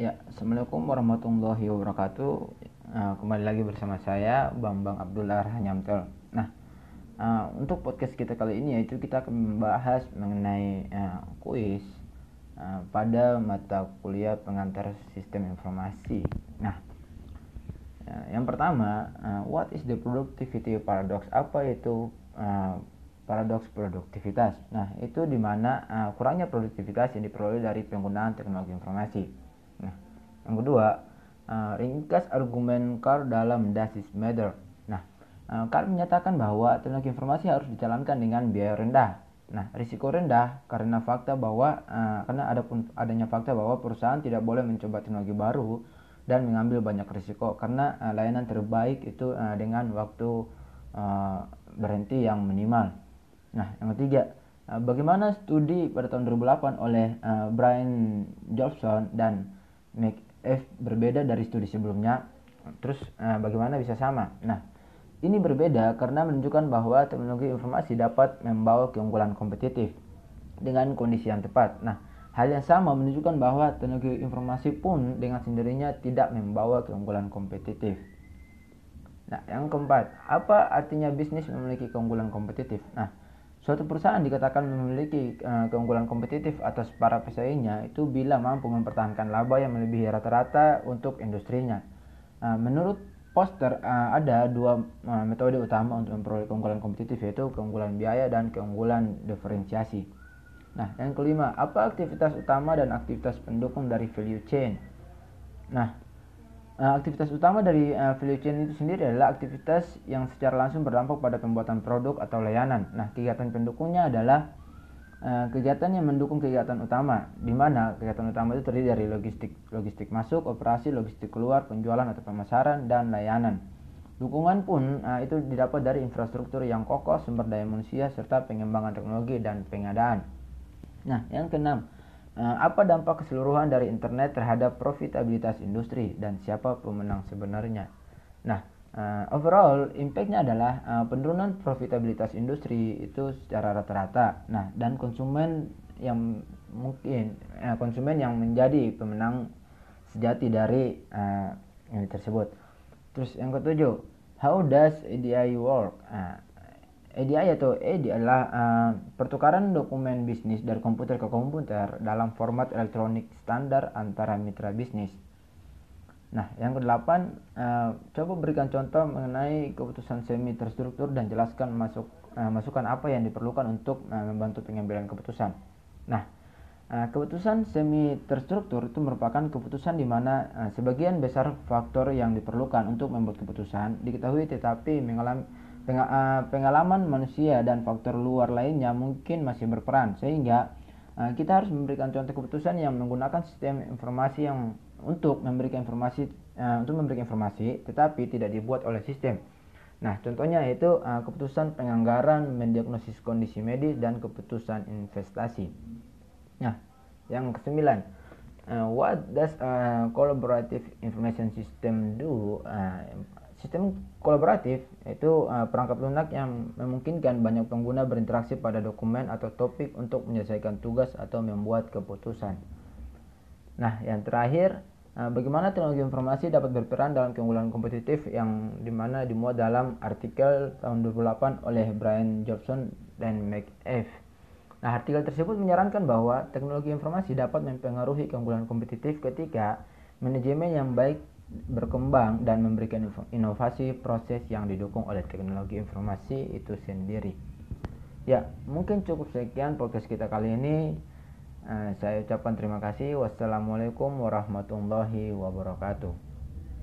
Ya, Assalamualaikum warahmatullahi wabarakatuh. Uh, kembali lagi bersama saya Bambang Abdullah Rahanyamtel. Nah, uh, untuk podcast kita kali ini yaitu kita akan membahas mengenai uh, kuis uh, pada mata kuliah pengantar sistem informasi. Nah, uh, yang pertama, uh, what is the productivity paradox? Apa itu uh, paradoks produktivitas? Nah, itu di mana uh, kurangnya produktivitas yang diperoleh dari penggunaan teknologi informasi. Yang kedua, uh, ringkas argumen Carl dalam Does Matter? Nah, uh, Carl menyatakan bahwa teknologi informasi harus dijalankan dengan biaya rendah. Nah, risiko rendah karena fakta bahwa uh, karena ada pun adanya fakta bahwa perusahaan tidak boleh mencoba teknologi baru dan mengambil banyak risiko karena uh, layanan terbaik itu uh, dengan waktu uh, berhenti yang minimal. Nah, yang ketiga, uh, bagaimana studi pada tahun 2008 oleh uh, Brian Jobson dan make F berbeda dari studi sebelumnya. Terus uh, bagaimana bisa sama? Nah ini berbeda karena menunjukkan bahwa teknologi informasi dapat membawa keunggulan kompetitif dengan kondisi yang tepat. Nah hal yang sama menunjukkan bahwa teknologi informasi pun dengan sendirinya tidak membawa keunggulan kompetitif. Nah, yang keempat, apa artinya bisnis memiliki keunggulan kompetitif? Nah, Suatu perusahaan dikatakan memiliki uh, keunggulan kompetitif atas para pesaingnya itu bila mampu mempertahankan laba yang melebihi rata-rata untuk industrinya. Uh, menurut Poster uh, ada dua metode utama untuk memperoleh keunggulan kompetitif yaitu keunggulan biaya dan keunggulan diferensiasi. Nah, yang kelima, apa aktivitas utama dan aktivitas pendukung dari value chain? Nah, Uh, aktivitas utama dari uh, value chain itu sendiri adalah aktivitas yang secara langsung berdampak pada pembuatan produk atau layanan. Nah, kegiatan pendukungnya adalah uh, kegiatan yang mendukung kegiatan utama, di mana kegiatan utama itu terdiri dari logistik, logistik masuk, operasi, logistik keluar, penjualan atau pemasaran, dan layanan. Dukungan pun uh, itu didapat dari infrastruktur yang kokoh, sumber daya manusia, serta pengembangan teknologi dan pengadaan. Nah, yang keenam, Eh, apa dampak keseluruhan dari internet terhadap profitabilitas industri dan siapa pemenang sebenarnya? Nah, uh, overall impactnya adalah uh, penurunan profitabilitas industri itu secara rata-rata. Nah, dan konsumen yang mungkin konsumen yang menjadi pemenang sejati dari ini tersebut. Terus yang ketujuh, how does EDI work? Uh, EDI atau EDI adalah uh, pertukaran dokumen bisnis dari komputer ke komputer dalam format elektronik standar antara mitra bisnis. Nah, yang kedelapan, uh, coba berikan contoh mengenai keputusan semi terstruktur dan jelaskan masuk uh, masukan apa yang diperlukan untuk uh, membantu pengambilan keputusan. Nah, uh, keputusan semi terstruktur itu merupakan keputusan di mana uh, sebagian besar faktor yang diperlukan untuk membuat keputusan diketahui tetapi mengalami Eh, pengalaman manusia dan faktor luar lainnya mungkin masih berperan sehingga uh, kita harus memberikan contoh keputusan yang menggunakan sistem informasi yang untuk memberikan informasi uh, untuk memberikan informasi tetapi tidak dibuat oleh sistem. Nah, contohnya yaitu uh, keputusan penganggaran, mendiagnosis kondisi medis dan keputusan investasi. Nah, yang kesembilan, uh, what does a collaborative information system do? Uh, Sistem kolaboratif itu uh, perangkat lunak yang memungkinkan banyak pengguna berinteraksi pada dokumen atau topik untuk menyelesaikan tugas atau membuat keputusan. Nah, yang terakhir, uh, bagaimana teknologi informasi dapat berperan dalam keunggulan kompetitif yang di mana dimuat dalam artikel tahun 2008 oleh Brian Jobson dan Mike F. Nah, artikel tersebut menyarankan bahwa teknologi informasi dapat mempengaruhi keunggulan kompetitif ketika manajemen yang baik berkembang dan memberikan inovasi proses yang didukung oleh teknologi informasi itu sendiri. Ya, mungkin cukup sekian podcast kita kali ini. Uh, saya ucapkan terima kasih. Wassalamualaikum warahmatullahi wabarakatuh.